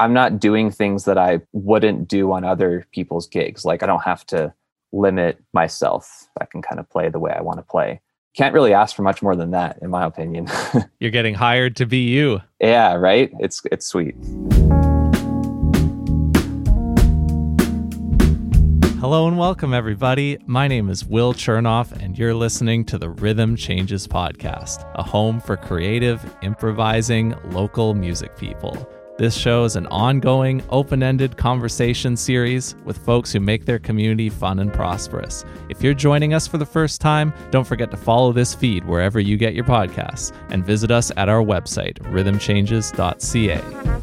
I'm not doing things that I wouldn't do on other people's gigs. Like I don't have to limit myself. I can kind of play the way I want to play. Can't really ask for much more than that, in my opinion. You're getting hired to be you. Yeah, right? It's it's sweet. Hello and welcome, everybody. My name is Will Chernoff, and you're listening to the Rhythm Changes Podcast, a home for creative, improvising, local music people. This show is an ongoing, open ended conversation series with folks who make their community fun and prosperous. If you're joining us for the first time, don't forget to follow this feed wherever you get your podcasts and visit us at our website, rhythmchanges.ca.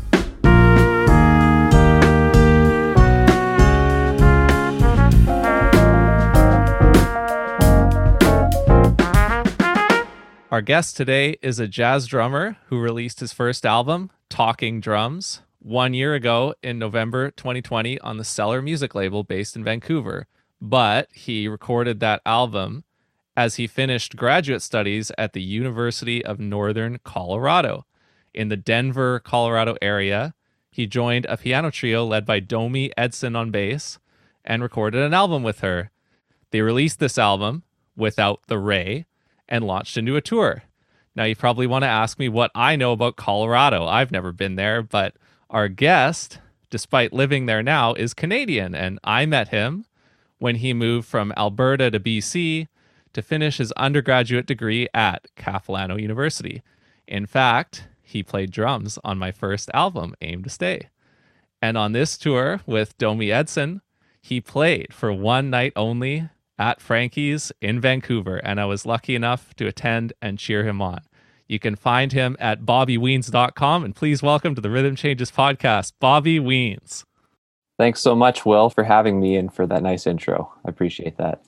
Our guest today is a jazz drummer who released his first album, Talking Drums, one year ago in November 2020 on the Cellar Music label based in Vancouver. But he recorded that album as he finished graduate studies at the University of Northern Colorado. In the Denver, Colorado area, he joined a piano trio led by Domi Edson on bass and recorded an album with her. They released this album without the Ray and launched into a tour. Now, you probably want to ask me what I know about Colorado. I've never been there, but our guest, despite living there now, is Canadian. And I met him when he moved from Alberta to BC to finish his undergraduate degree at Capilano University. In fact, he played drums on my first album, Aim to Stay. And on this tour with Domi Edson, he played for one night only at Frankie's in Vancouver, and I was lucky enough to attend and cheer him on. You can find him at bobbywiens.com, and please welcome to the Rhythm Changes podcast, Bobby Wiens. Thanks so much, Will, for having me and for that nice intro. I appreciate that.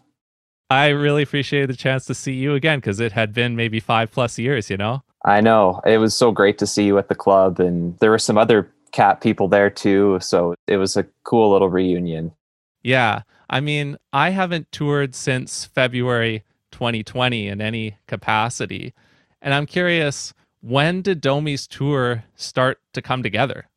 I really appreciated the chance to see you again because it had been maybe five plus years, you know? I know. It was so great to see you at the club, and there were some other cat people there too. So it was a cool little reunion. Yeah. I mean, I haven't toured since February 2020 in any capacity. And I'm curious, when did Domi's tour start to come together?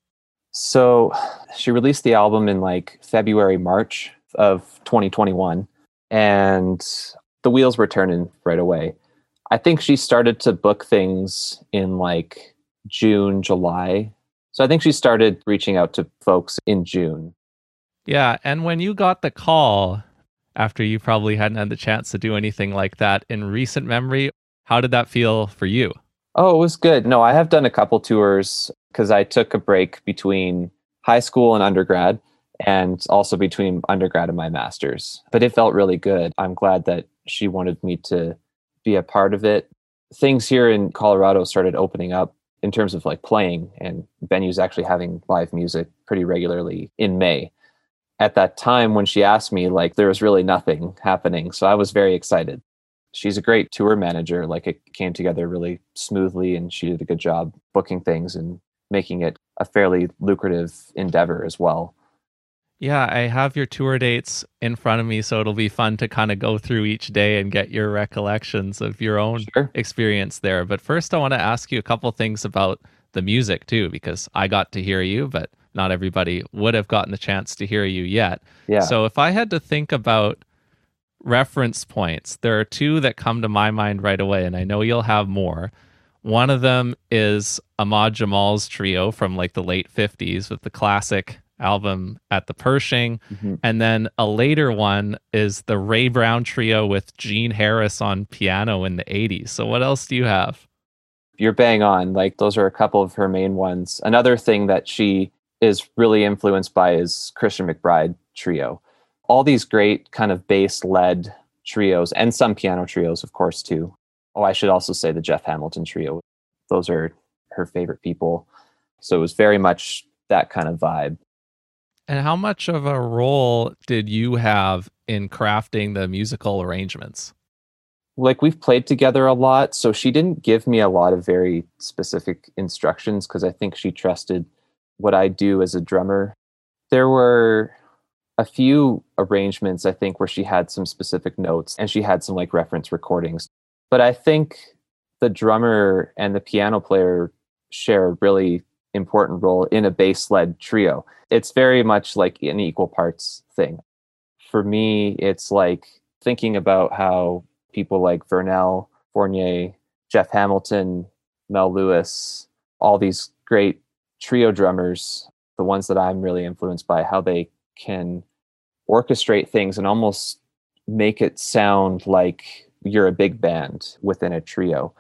So she released the album in like February, March of 2021, and the wheels were turning right away. I think she started to book things in like June, July. So I think she started reaching out to folks in June. Yeah. And when you got the call after you probably hadn't had the chance to do anything like that in recent memory, how did that feel for you? Oh, it was good. No, I have done a couple tours because I took a break between high school and undergrad and also between undergrad and my master's. But it felt really good. I'm glad that she wanted me to be a part of it. Things here in Colorado started opening up in terms of like playing and venues actually having live music pretty regularly in May at that time when she asked me like there was really nothing happening. So i was very excited. She's a great tour manager. Like it came together really smoothly and she did a good job booking things and making it a fairly lucrative endeavor as well. Yeah i have your tour dates in front of me so it'll be fun to kind of go through each day and get your recollections of your own sure. experience there. But first i want to ask you a couple things about the music too because i got to hear you but not everybody would have gotten the chance to hear you yet. Yeah. So if I had to think about reference points, there are two that come to my mind right away, and I know you'll have more. One of them is Ahmad Jamal's trio from like the late 50s with the classic album at the Pershing. Mm-hmm. And then a later one is the Ray Brown trio with Gene Harris on piano in the 80s. So what else do you have? You're bang on. Like those are a couple of her main ones. Another thing that she is really influenced by his Christian McBride trio. All these great kind of bass led trios and some piano trios, of course, too. Oh, I should also say the Jeff Hamilton trio. Those are her favorite people. So it was very much that kind of vibe. And how much of a role did you have in crafting the musical arrangements? Like we've played together a lot, so she didn't give me a lot of very specific instructions because I think she trusted what I do as a drummer. There were a few arrangements, I think, where she had some specific notes and she had some like reference recordings. But I think the drummer and the piano player share a really important role in a bass led trio. It's very much like an equal parts thing. For me, it's like thinking about how people like Vernel, Fournier, Jeff Hamilton, Mel Lewis, all these great trio drummers, the ones that I'm really influenced by, how they can orchestrate things and almost make it sound like you're a big band within a trio,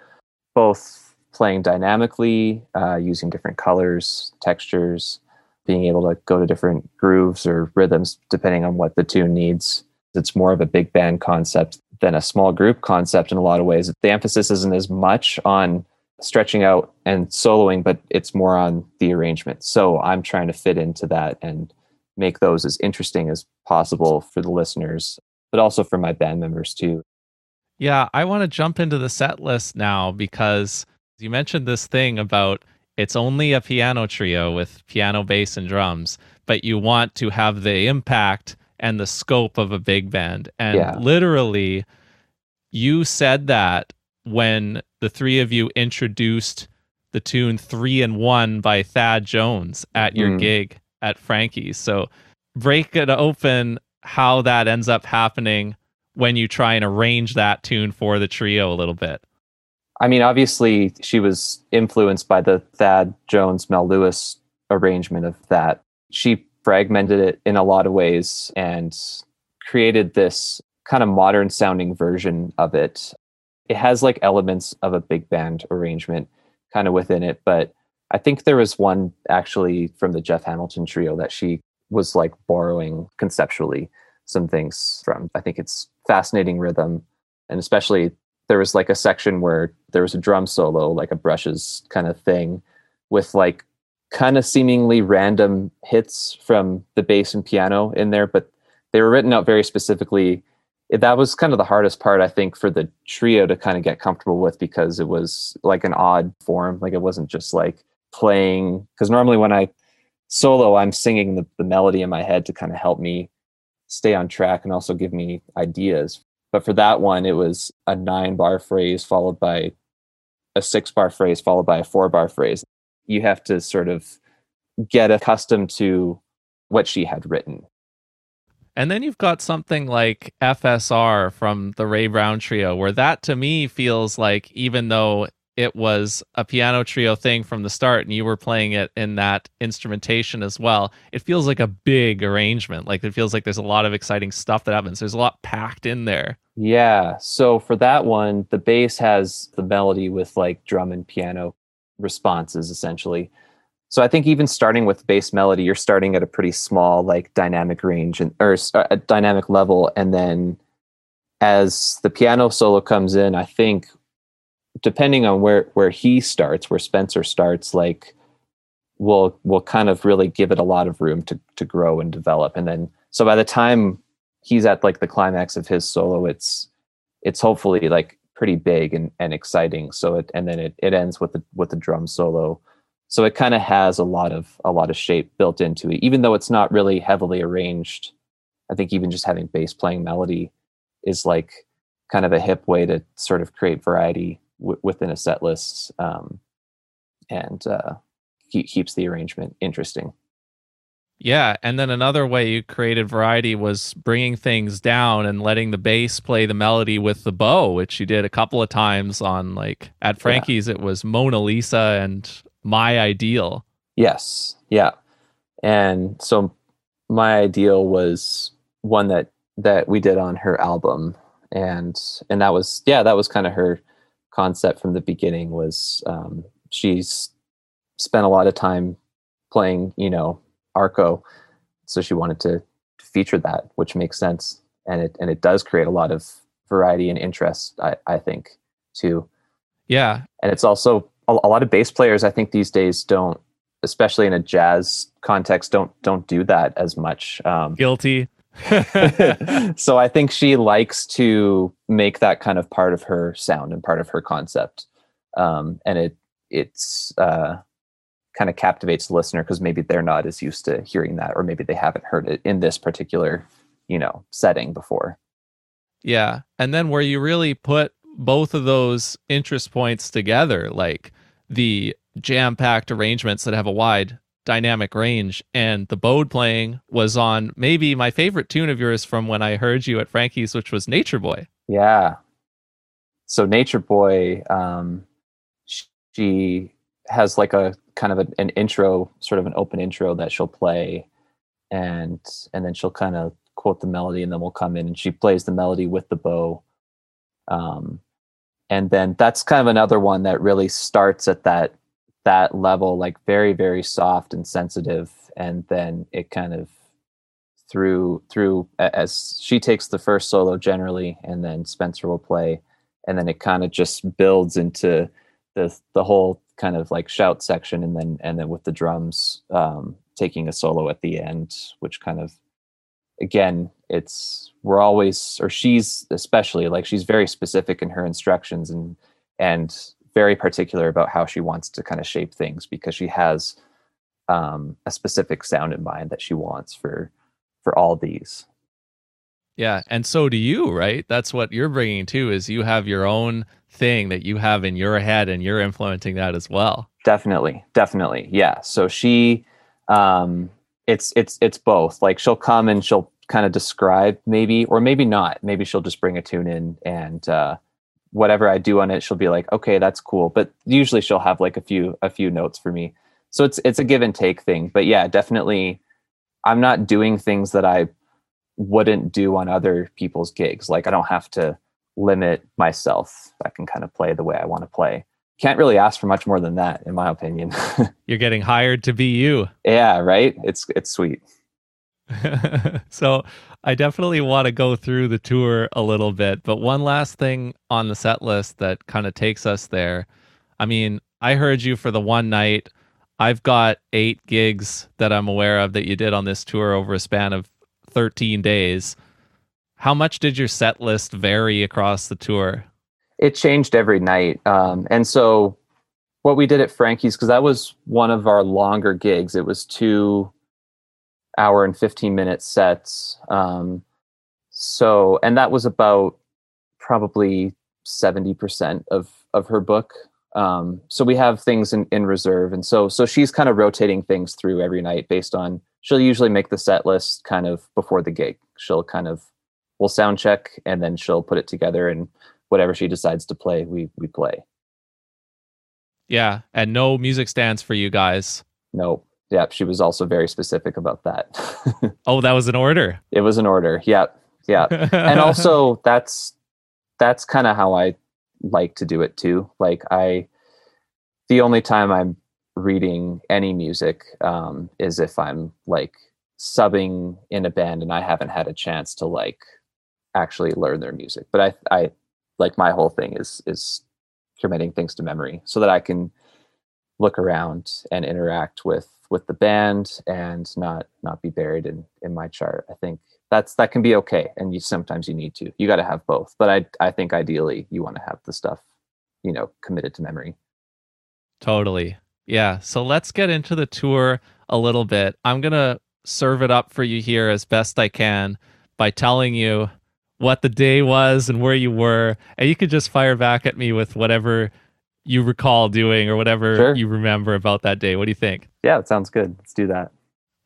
both playing dynamically, uh, using different colors, textures, being able to go to different grooves or rhythms depending on what the tune needs. It's more of a big band concept than a small group concept in a lot of ways. The emphasis isn't as much on stretching out and soloing, but it's more on the arrangement. So I'm trying to fit into that and make those as interesting as possible for the listeners, but also for my band members too. Yeah, I want to jump into the set list now because you mentioned this thing about it's only a piano trio with piano, bass, and drums, but you want to have the impact and the scope of a big band. And yeah. literally, you said that when the three of you introduced the tune Three and One by Thad Jones at your mm. gig at Frankie's. So break it open how that ends up happening when you try and arrange that tune for the trio a little bit. I mean, obviously, she was influenced by the Thad Jones Mel Lewis arrangement of that. She fragmented it in a lot of ways and created this kind of modern sounding version of it. It has like elements of a big band arrangement kind of within it, but I think there was one actually from the Jeff Hamilton trio that she was like borrowing conceptually some things from. I think it's fascinating rhythm and especially there was like a section where there was a drum solo, like a brushes kind of thing, with like kind of seemingly random hits from the bass and piano in there, but they were written out very specifically. That was kind of the hardest part, I think, for the trio to kind of get comfortable with because it was like an odd form. Like it wasn't just like playing, because normally when I solo, I'm singing the, the melody in my head to kind of help me stay on track and also give me ideas but for that one, it was a nine bar phrase followed by a six bar phrase followed by a four bar phrase. You have to sort of get accustomed to what she had written. And then you've got something like FSR from the Ray Brown Trio, where that to me feels like even though it was a piano trio thing from the start and you were playing it in that instrumentation as well it feels like a big arrangement. Like it feels like there's a lot of exciting stuff that happens. There's a lot packed in there. Yeah. So for that one the bass has the melody with like drum and piano responses essentially so i think even starting with bass melody you're starting at a pretty small like dynamic range and or a dynamic level and then as the piano solo comes in i think depending on where where he starts, where Spencer starts, like will will kind of really give it a lot of room to to grow and develop. And then so by the time he's at like the climax of his solo, it's it's hopefully like pretty big and, and exciting. So it and then it, it ends with the with the drum solo. So it kind of has a lot of a lot of shape built into it, even though it's not really heavily arranged. I think even just having bass playing melody is like kind of a hip way to sort of create variety w- within a set list um, and uh, keep, keeps the arrangement interesting. Yeah, and then another way you created variety was bringing things down and letting the bass play the melody with the bow, which you did a couple of times on like at Frankie's. Yeah. It was Mona Lisa and My Ideal. Yes, yeah, and so My Ideal was one that that we did on her album, and and that was yeah that was kind of her concept from the beginning was um, she's spent a lot of time playing, you know, Arco, so she wanted to feature that, which makes sense, and it and it does create a lot of variety and interest. I, I think too. Yeah, and it's also a, a lot of bass players. I think these days don't, especially in a jazz context, don't don't do that as much. Um, Guilty. so I think she likes to make that kind of part of her sound and part of her concept, um, and it it's uh, kind of captivates the listener because maybe they're not as used to hearing that, or maybe they haven't heard it in this particular you know setting before. Yeah, and then where you really put both of those interest points together, like the jam packed arrangements that have a wide dynamic range. And the bowed playing was on maybe my favorite tune of yours from when I heard you at Frankie's, which was Nature Boy. Yeah. So Nature Boy, um, she has like a kind of a, an intro, sort of an open intro that she'll play, and and then she'll kind of quote the melody, and then we'll come in and she plays the melody with the bow. Um, and then that's kind of another one that really starts at that that level like very very soft and sensitive. And then it kind of through through as she takes the first solo generally and then spencer will play. And then it kind of just builds into the the whole kind of like shout section and then and then with the drums um taking a solo at the end which kind of again it's we're always or she's especially like she's very specific in her instructions and and very particular about how she wants to kind of shape things because she has um, a specific sound in mind that she wants for for all these. Yeah, and so do you, right? That's what you're bringing too. Is you have your own thing that you have in your head, and you're influencing that as well. Definitely, definitely, yeah. So she, um, it's it's it's both. Like she'll come and she'll kind of describe maybe, or maybe not. Maybe she'll just bring a tune in and uh, whatever I do on it, she'll be like, okay, that's cool. But usually she'll have like a few a few notes for me. So it's it's a give and take thing. But yeah, definitely I'm not doing things that I wouldn't do on other people's gigs. Like I don't have to limit myself. I can kind of play the way I want to play. Can't really ask for much more than that, in my opinion. You're getting hired to be you. Yeah, right. It's it's sweet. so I definitely want to go through the tour a little bit, but one last thing on the set list that kind of takes us there. I mean, I heard you for the one night. I've got eight gigs that I'm aware of that you did on this tour over a span of 13 days. How much did your set list vary across the tour? It changed every night. Um, and so, what we did at Frankie's, because that was one of our longer gigs, it was two hour and 15 minute sets. Um, so, and that was about probably 70% of, of her book. Um, so we have things in, in reserve. And so, so she's kind of rotating things through every night based on, she'll usually make the set list kind of before the gig. She'll kind of, we'll sound check and then she'll put it together and whatever she decides to play, we, we play. Yeah. And no music stands for you guys. Nope yeah, she was also very specific about that. oh, that was an order. It was an order. Yeah, yeah, and also that's that's kind of how I like to do it too. Like I, the only time I'm reading any music um, is if I'm like subbing in a band and I haven't had a chance to like actually learn their music. But I, I like my whole thing is is committing things to memory so that I can look around and interact with with the band and not not be buried in in my chart. I think that's that can be okay and you sometimes you need to. You got to have both but i i think ideally you want to have the stuff you know committed to memory. Totally. Yeah so let's get into the tour a little bit. I'm gonna serve it up for you here as best i can by telling you what the day was and where you were and you could just fire back at me with whatever you recall doing or whatever sure. you remember about that day. What do you think? Yeah, it sounds good. Let's do that.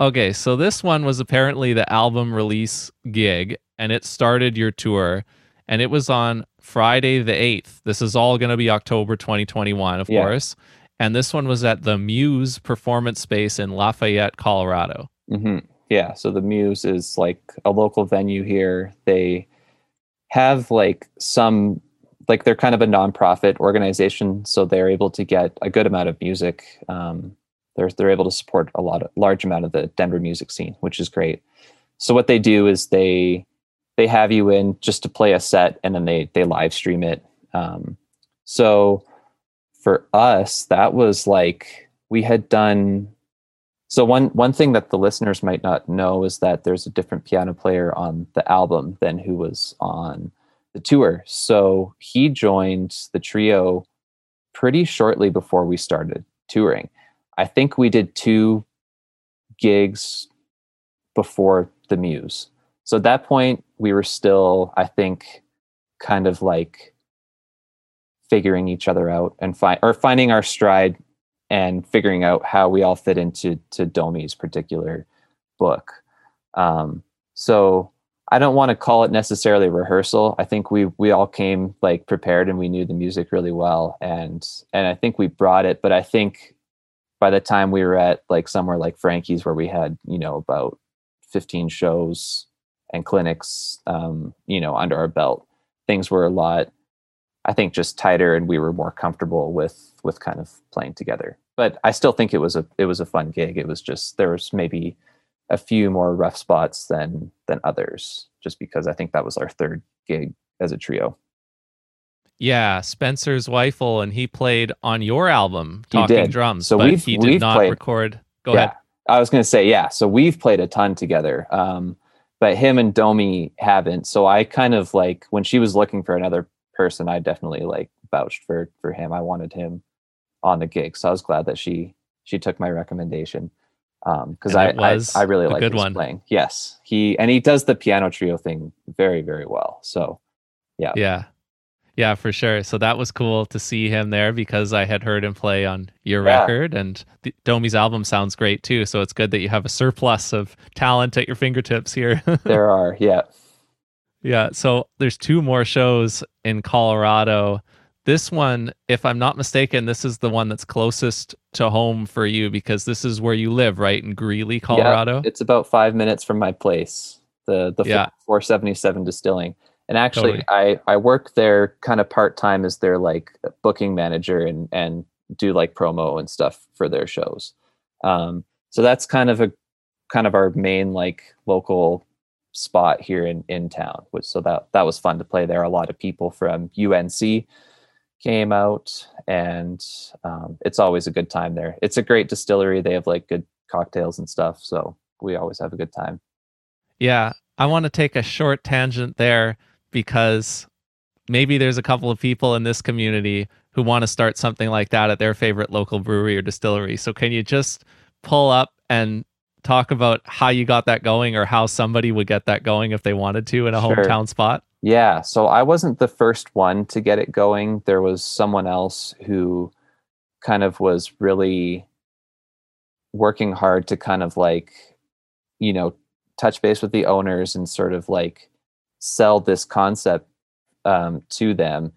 Okay, so this one was apparently the album release gig and it started your tour and it was on Friday the 8th. This is all going to be October 2021, of yeah. course. And this one was at the Muse Performance Space in Lafayette, Colorado. Mm-hmm. Yeah, so the Muse is like a local venue here. They have like some like they're kind of a nonprofit organization, so they're able to get a good amount of music. Um, they're they're able to support a lot of large amount of the Denver music scene, which is great. So what they do is they they have you in just to play a set, and then they they live stream it. Um, so for us, that was like we had done. So one one thing that the listeners might not know is that there's a different piano player on the album than who was on the tour. So he joined the trio pretty shortly before we started touring. I think we did two gigs before the Muse. So at that point, we were still, I think, kind of like figuring each other out and find or finding our stride and figuring out how we all fit into to Domi's particular book. Um, so I don't want to call it necessarily rehearsal. I think we we all came like prepared and we knew the music really well and and I think we brought it, but I think by the time we were at like somewhere like Frankie's where we had, you know, about 15 shows and clinics um, you know, under our belt, things were a lot I think just tighter and we were more comfortable with with kind of playing together. But I still think it was a it was a fun gig. It was just there was maybe a few more rough spots than than others just because I think that was our third gig as a trio. Yeah, Spencer's Weifel, and he played on your album, Talking Drums. So but we've, he did we've not played, record. Go yeah, ahead. I was going to say, yeah. So we've played a ton together, um, but him and Domi haven't. So I kind of like when she was looking for another person, I definitely like vouched for for him. I wanted him on the gig, so I was glad that she she took my recommendation because um, I, I, I really like his one. playing. Yes, he and he does the piano trio thing very very well. So yeah, yeah, yeah, for sure. So that was cool to see him there because I had heard him play on your yeah. record, and the, Domi's album sounds great too. So it's good that you have a surplus of talent at your fingertips here. there are, yeah. Yeah, so there's two more shows in Colorado. This one, if I'm not mistaken, this is the one that's closest to home for you because this is where you live, right? In Greeley, Colorado. Yeah, it's about five minutes from my place, the the yeah. 477 distilling. And actually, totally. I I work there kind of part time as their like booking manager and and do like promo and stuff for their shows. Um, so that's kind of a kind of our main like local spot here in in town which so that that was fun to play there a lot of people from unc came out and um, it's always a good time there. It's a great distillery. They have like good cocktails and stuff so we always have a good time. Yeah i want to take a short tangent there because maybe there's a couple of people in this community who want to start something like that at their favorite local brewery or distillery. So can you just pull up and talk about how you got that going or how somebody would get that going if they wanted to in a sure. hometown spot? Yeah. So I wasn't the first one to get it going. There was someone else who kind of was really working hard to kind of like, you know, touch base with the owners and sort of like sell this concept um, to them.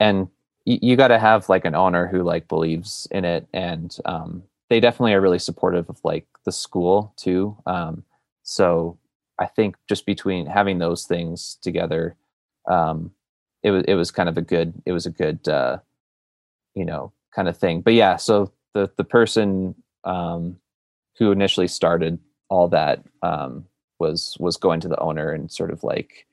And y- you got to have like an owner who like believes in it and um, they definitely are really supportive of like the school too. Um, so I think just between having those things together, um, it was it was kind of a good it was a good uh, you know kind of thing. But yeah, so the the person um, who initially started all that um, was was going to the owner and sort of like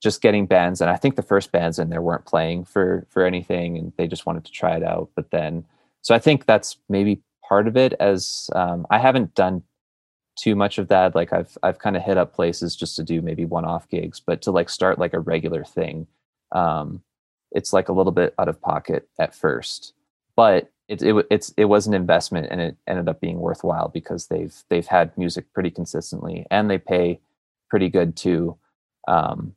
just getting bands and i think the first bands in there weren't playing for for anything and they just wanted to try it out but then so i think that's maybe part of it as um, I haven't done too much of that. Like I've I've kind of hit up places just to do maybe one off gigs, but to like start like a regular thing, um, it's like a little bit out of pocket at first, but it, it it's it was an investment and it ended up being worthwhile because they've they've had music pretty consistently and they pay pretty good too. Um,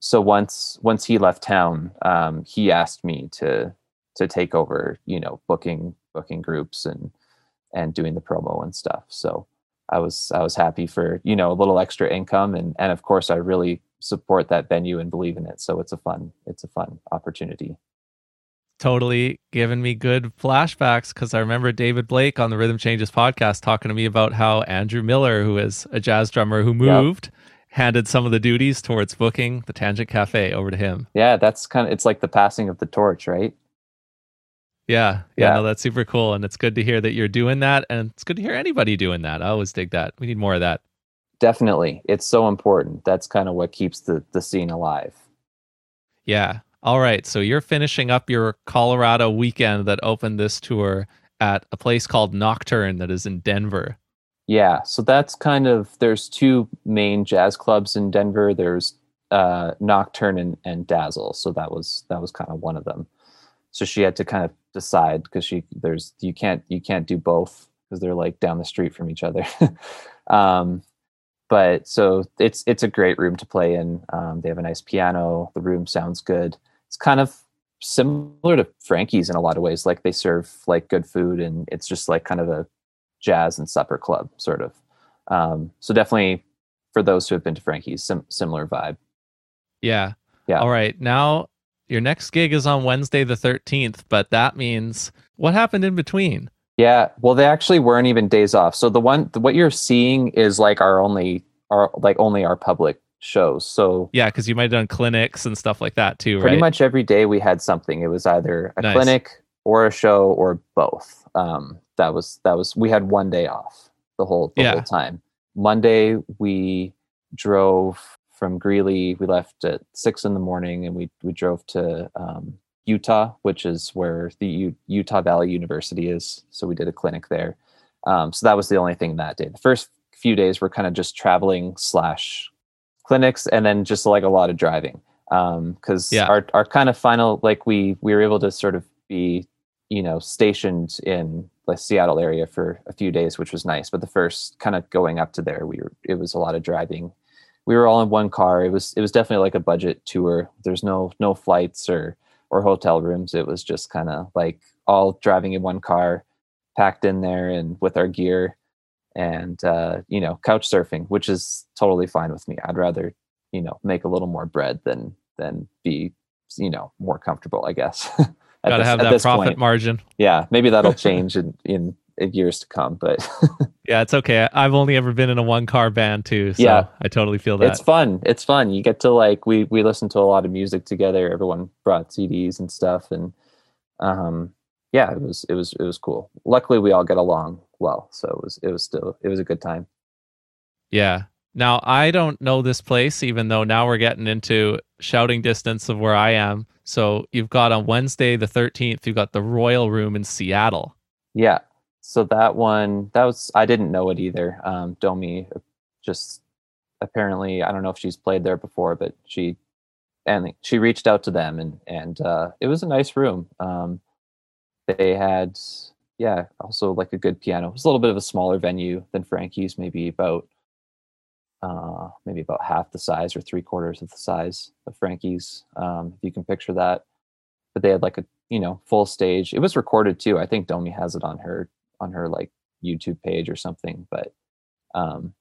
so once once he left town, um, he asked me to to take over, you know, booking booking groups and and doing the promo and stuff. So I was I was happy for you know a little extra income and and of course I really support that venue and believe in it. So it's a fun it's a fun opportunity. Totally given me good flashbacks because I remember David Blake on the Rhythm Changes podcast talking to me about how Andrew Miller, who is a jazz drummer who moved, yep. handed some of the duties towards booking the Tangent Cafe over to him. Yeah, that's kind of it's like the passing of the torch, right? Yeah, yeah, yeah. No, that's super cool, and it's good to hear that you're doing that, and it's good to hear anybody doing that. I always dig that. We need more of that. Definitely, it's so important. That's kind of what keeps the the scene alive. Yeah. All right. So you're finishing up your Colorado weekend that opened this tour at a place called Nocturne that is in Denver. Yeah. So that's kind of there's two main jazz clubs in Denver. There's uh, Nocturne and, and Dazzle. So that was that was kind of one of them so she had to kind of decide because she there's you can't you can't do both because they're like down the street from each other um, but so it's it's a great room to play in um, they have a nice piano the room sounds good it's kind of similar to Frankie's in a lot of ways. Like they serve like good food, and it's just like kind of a jazz and supper club sort of. Um, so definitely for those who have been to Frankie's, sim- similar vibe. Yeah. Yeah. All right. Now your next gig is on Wednesday the 13th, but that means what happened in between? Yeah, well, they actually weren't even days off. So the one, what you're seeing is like our only, our like only our public shows. So Yeah, because you might have done clinics and stuff like that too, pretty right? much every day we had something. It was either a Nice. clinic or a show or both. Um, that was that was we had one day off the whole the Yeah. whole time. Monday we drove from Greeley. We left at six in the morning, and we we drove to um, Utah, which is where the U- Utah Valley University is. So we did a clinic there. Um, so that was the only thing that day. The first few days were kind of just traveling slash clinics, and then just like a lot of driving. Because Yeah. our our kind of final like we we were able to sort of be you know stationed in the Seattle area for a few days, which was nice. But the first kind of going up to there, we were it was a lot of driving. We were all in one car. It was it was definitely like a budget tour. There's no no flights or or hotel rooms. It was just kind of like all driving in one car, packed in there and with our gear, and uh, you know couch surfing, which is totally fine with me. I'd rather you know make a little more bread than than be you know more comfortable. I guess. Gotta this- have that profit point margin. yeah maybe that'll change in, in in years to come but Yeah, it's okay. I've only ever been in a one car band too, so Yeah. I totally feel that. it's fun it's fun you get to like we we listened to a lot of music together everyone brought cds and stuff and um yeah it was it was it was cool luckily we all get along well so it was it was still it was a good time Yeah. Now I don't know this place, even though now we're getting into shouting distance of where I am. So you've got on Wednesday the thirteenth, you've got the Royal Room in Seattle. yeah so that one that was i didn't know it either. Um domi just apparently i don't know if she's played there before but she and she reached out to them and and uh it was a nice room. Um they had yeah also like a good piano. It was a little bit of a smaller venue than frankie's maybe about uh maybe about half the size or three quarters of the size of frankie's um if you can picture that. But they had like a you know full stage. It was recorded too. I think domi has it on her on her like youtube page or something but um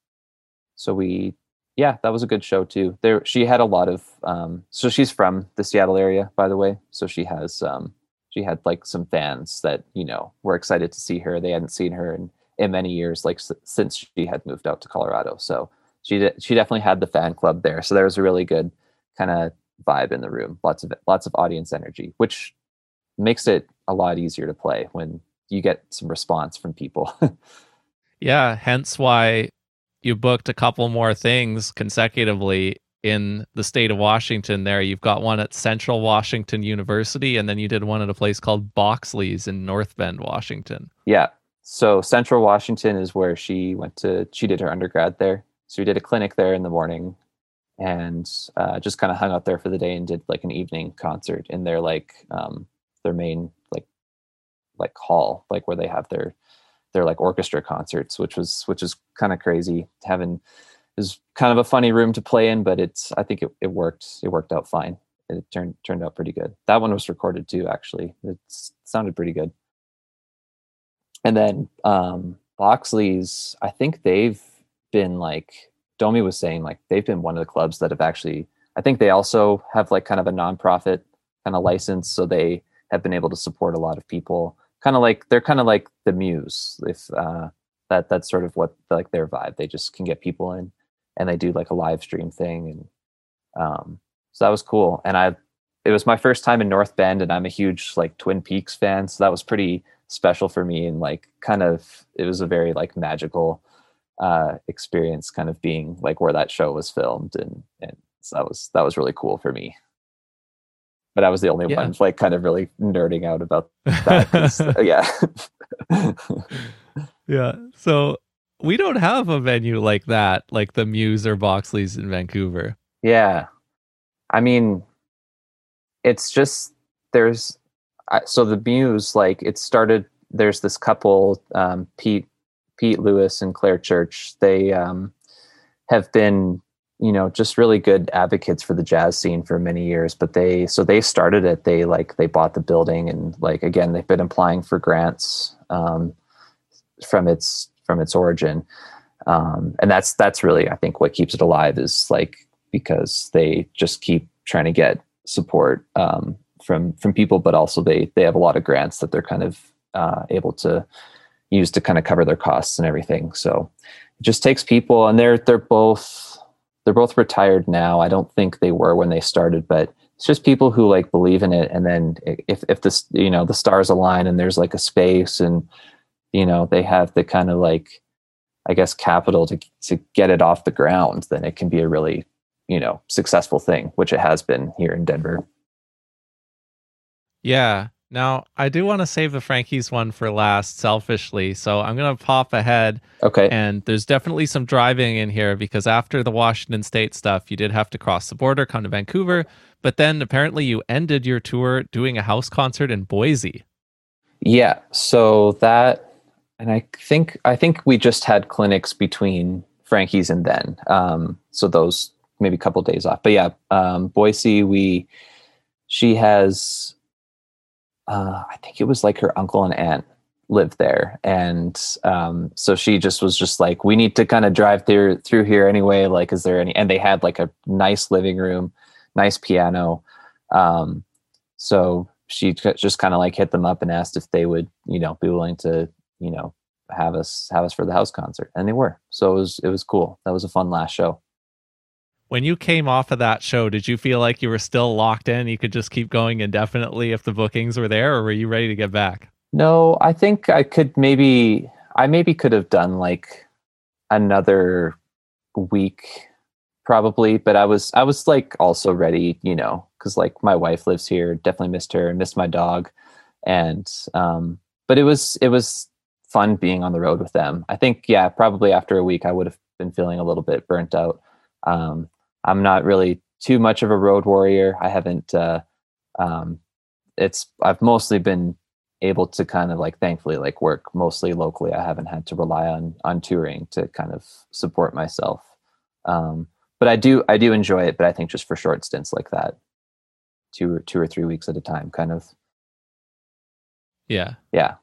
so we yeah that was a good show too. There she had a lot of um so she's from the seattle area by the way. So she has um she had like some fans that you know were excited to see her. They hadn't seen her in in many years like s- since she had moved out to colorado. So she de- she definitely had the fan club there. So there was a really good kind of vibe in the room. Lots of lots of audience energy which makes it a lot easier to play when you get some response from people Yeah, hence why you booked a couple more things consecutively in the state of Washington there. You've got one at Central Washington University, and then you did one at a place called Boxley's in North Bend, Washington. Yeah. So Central Washington is where she went to. She did her undergrad there. So we did a clinic there in the morning, and uh, just kind of hung out there for the day and did like an evening concert in their like um, their main like hall, like where they have their their like orchestra concerts, which was which is kind of crazy. Having is kind of a funny room to play in, but it's I think it, it worked. It worked out fine. It turned turned out pretty good. That one was recorded too. Actually, it sounded pretty good and then um Boxley's, I think they've been like Domi was saying, like they've been one of the clubs that have actually I think they also have like kind of a nonprofit kind of license, so they have been able to support a lot of people. Kind of like they're kind of like the muse, if uh that that's sort of what like their vibe. They just can get people in and they do like a live stream thing and um so that was cool. And I it was my first time in North Bend and I'm a huge like Twin Peaks fan, so that was pretty special for me and like kind of it was a very like magical uh experience kind of being like where that show was filmed and and so that was that was really cool for me but i was the only Yeah. one like kind of really nerding out about that uh, yeah yeah. So we don't have a venue like that, like the Muse or Boxley's in Vancouver. yeah i mean it's just there's so the muse like it started there's this couple um pete pete lewis and claire church they um have been you know just really good advocates for the jazz scene for many years but they so they started it. They like they bought the building and like again they've been applying for grants um, from its from its origin. Um, and that's that's really i think what keeps it alive is like because they just keep trying to get support um, from from people but also they they have a lot of grants that they're kind of uh, able to use to kind of cover their costs and everything. So it just takes people and they're they're both they're both retired now. I don't think they were when they started, but it's just people who like believe in it. And then if if this you know the stars align and there's like a space and you know they have the kind of like I guess capital to to get it off the ground, then it can be a really you know successful thing, which it has been here in Denver. Yeah, now, I do want to save the Frankie's one for last selfishly. So I'm going to pop ahead. Okay. And there's definitely some driving in here because after the Washington State stuff, you did have to cross the border, come to Vancouver. But then apparently you ended your tour doing a house concert in Boise. Yeah. So that, and I think, I think we just had clinics between Frankie's and then. Um, so those maybe a couple of days off. But yeah, um, Boise, we, she has uh, I think it was like her uncle and aunt lived there. And um, so she just was just like we need to kind of drive through through here anyway. Like is there any and they had like a nice living room nice piano. Um, so she just kind of like hit them up and asked if they would you know be willing to you know have us have us for the house concert. And they were. So it was it was cool. That was a fun last show when you came off of that show, did you feel like you were still locked in? You could just keep going indefinitely if the bookings were there, or were you ready to get back? No, I think I could maybe, I maybe could have done like another week probably, but I was, I was like also ready, you know, cause like my wife lives here, definitely missed her, missed my dog. And, um, but it was, it was fun being on the road with them. I think, yeah, probably after a week, I would have been feeling a little bit burnt out. Um, I'm not really too much of a road warrior. I haven't. Uh, um, it's I've mostly been able to kind of like thankfully like work mostly locally. I haven't had to rely on on touring to kind of support myself. Um, but I do I do enjoy it. But I think just for short stints like that, two or two or three weeks at a time, kind of. Yeah. Yeah.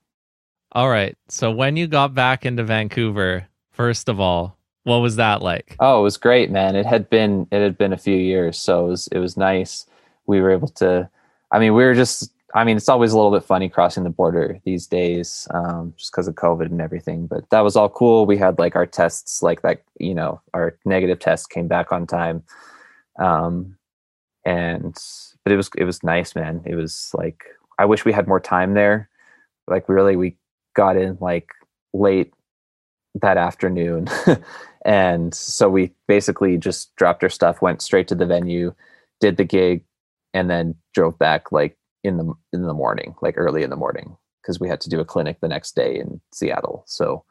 All right. So when you got back into Vancouver, first of all, what was that like? Oh, it was great, man. It had been it had been a few years, so it was it was nice. We were able to. I mean, we were just. I mean, it's always a little bit funny crossing the border these days, um, just because of COVID and everything. But that was all cool. We had like our tests, like that. You know, our negative test came back on time, um, and but it was it was nice, man. It was like I wish we had more time there. Like really, we got in like late that afternoon and so we basically just dropped our stuff went straight to the venue did the gig and then drove back like in the in the morning like early in the morning because we had to do a clinic the next day in seattle so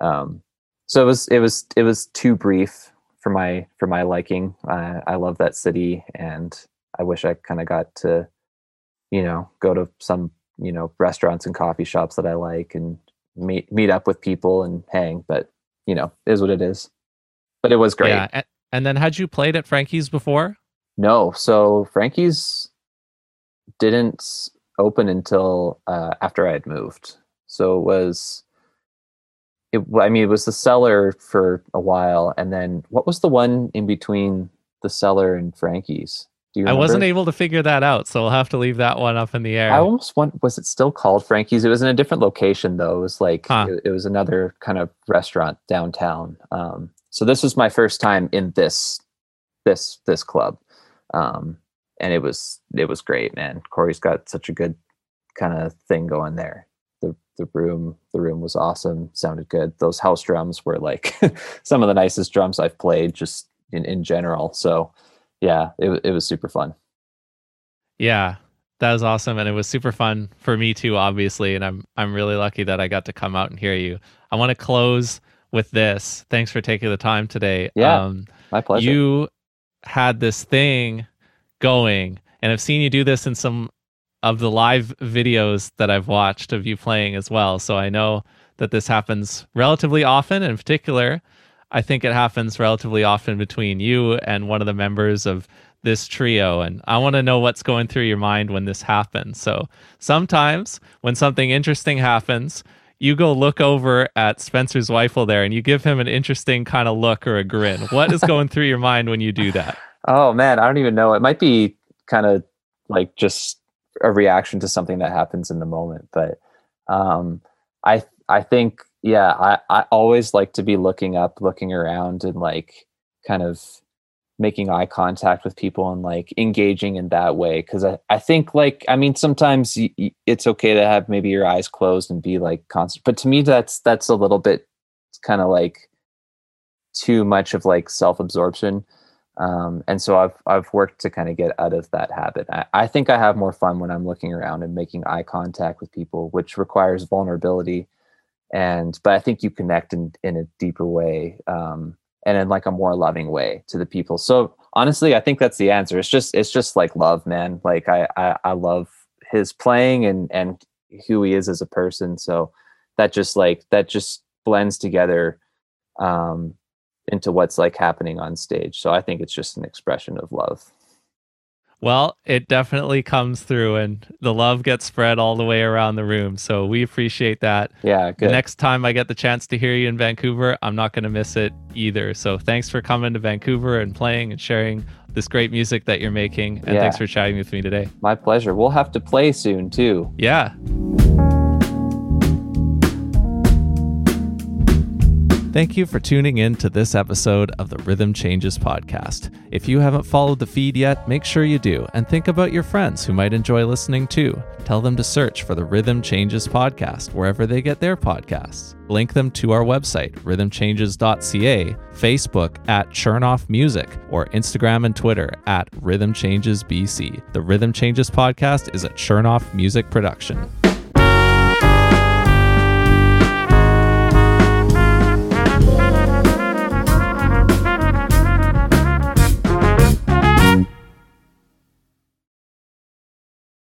um so it was it was it was too brief for my for my liking i love that city and i wish i kind of got to you know go to some you know restaurants and coffee shops that i like and meet meet up with people and hang. But you know, is what it is. But it was great. Yeah. And then had you played at Frankie's before? No. So Frankie's didn't open until uh, after I had moved. So it was. It, I mean, it was the cellar for a while, and then what was the one in between the cellar and Frankie's? I wasn't able to figure that out, so we'll have to leave that one up in the air. I almost want was it still called Frankie's? It was in a different location though. It was like huh. it, it, was another kind of restaurant downtown. Um, so this was my first time in this this this club, um, and it was it was great, man. Corey's got such a good kind of thing going there. The the room the room was awesome, sounded good. Those house drums were like some of the nicest drums I've played, just in in general. So yeah, it it was super fun. Yeah, that was awesome, and it was super fun for me too, obviously. And I'm I'm really lucky that I got to come out and hear you. I want to close with this. Thanks for taking the time today. Yeah, um, my pleasure. You had this thing going, and I've seen you do this in some of the live videos that I've watched of you playing as well. So I know that this happens relatively often. In particular, I think it happens relatively often between you and one of the members of this trio. And I want to know what's going through your mind when this happens. So sometimes when something interesting happens, you go look over at Spencer's Weifel there and you give him an interesting kind of look or a grin. What is going through your mind when you do that? Oh man, I don't even know. It might be kind of like just a reaction to something that happens in the moment. But um, I I think yeah, I, I always like to be looking up, looking around, and like kind of making eye contact with people and like engaging in that way because I, I think like i mean sometimes y- y- it's okay to have maybe your eyes closed and be like constant but to me that's that's a little bit kind of like too much of like self-absorption um, and so I've I've worked to kind of get out of that habit. I, I think I have more fun when I'm looking around and making eye contact with people, which requires vulnerability. And but I think you connect in in a deeper way, um, and in like a more loving way to the people. So honestly, I think that's the answer. It's just it's just like love, man. Like I I, I love his playing and and who he is as a person. So that just like that just blends together um into what's like happening on stage. So I think it's just an expression of love. Well, it definitely comes through and the love gets spread all the way around the room. So we appreciate that. Yeah, good. The next time I get the chance to hear you in Vancouver, I'm not going to miss it either. So thanks for coming to Vancouver and playing and sharing this great music that you're making. And Yeah. thanks for chatting with me today. My pleasure. We'll have to play soon too. Yeah. Thank you for tuning in to this episode of the Rhythm Changes podcast. If you haven't followed the feed yet, make sure you do and think about your friends who might enjoy listening too. Tell them to search for the Rhythm Changes podcast wherever they get their podcasts. Link them to our website, rhythmchanges.ca, Facebook at Chernoff Music, or Instagram and Twitter at Rhythm Changes BC. The Rhythm Changes podcast is a Chernoff Music production.